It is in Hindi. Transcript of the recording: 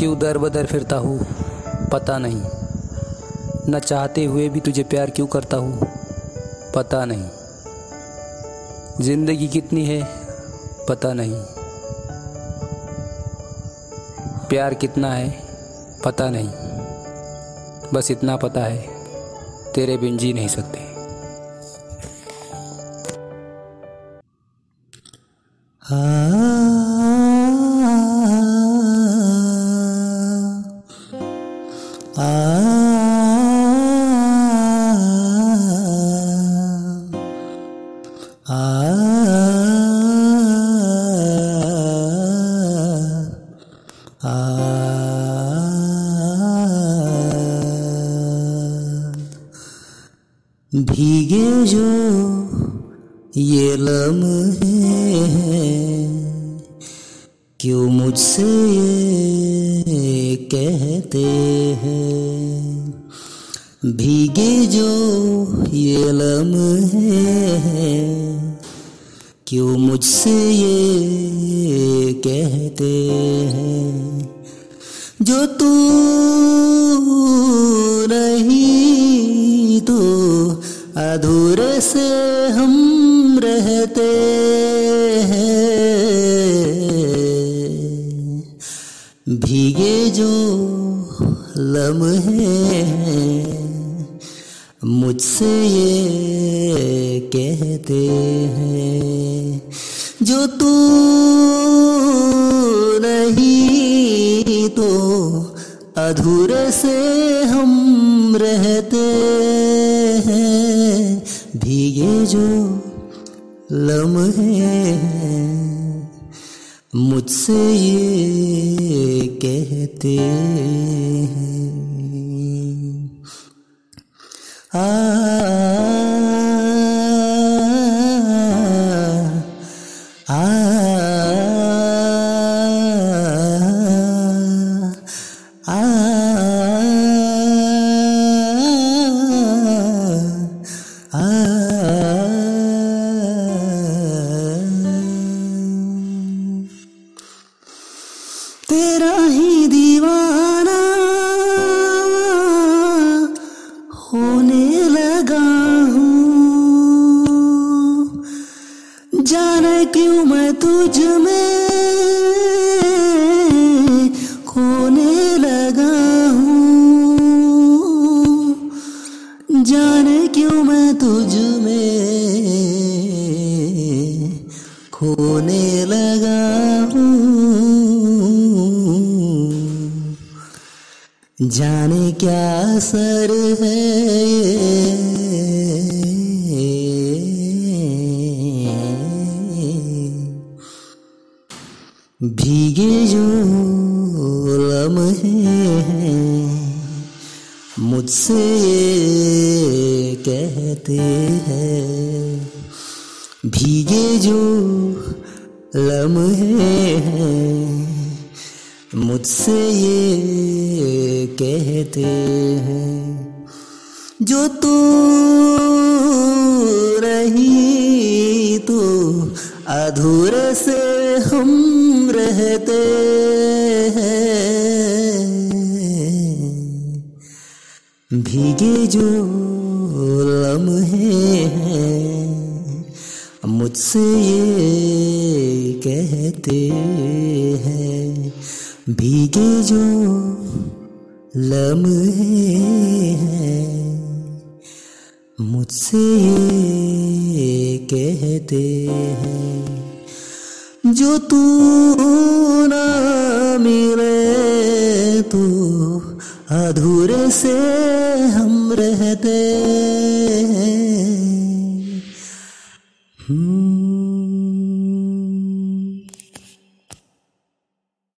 क्यों दर बदर फिरता हूँ, पता नहीं। न चाहते हुए भी तुझे प्यार क्यों करता हूँ, पता नहीं। ज़िंदगी कितनी है, पता नहीं। प्यार कितना है, पता नहीं। बस इतना पता है, तेरे बिन जी नहीं सकते। भीगे जो ये लम्हे क्यों मुझसे ये कहते हैं? भीगे जो ये लम्हे क्यों मुझसे ये कहते हैं? जो तू नहीं तो अधूरे से हम रहते हैं। भीगे जो लम्हे मुझसे ये कहते हैं, जो तू नहीं तो अधूरे से हम रहते हैं भीगे जो लम्हे मुझसे ये कहते हैं। आ जाने क्यों मैं तुझ में खोने लगा हूँ? जाने क्यों मैं तुझ में खोने लगा हूँ? जाने क्या असर है भीगे जो लम्हे हैं, मुझसे कहते हैं, भीगे जो लम्हे हैं, मुझसे ये कहते हैं, जो तू रही अधूरे से हम रहते हैं। भीगे जो लम्हे हैं, मुझसे ये कहते हैं, भीगे जो लम्हे हैं, मुझसे ये कहते जो तू ना मिले तो अधूरे से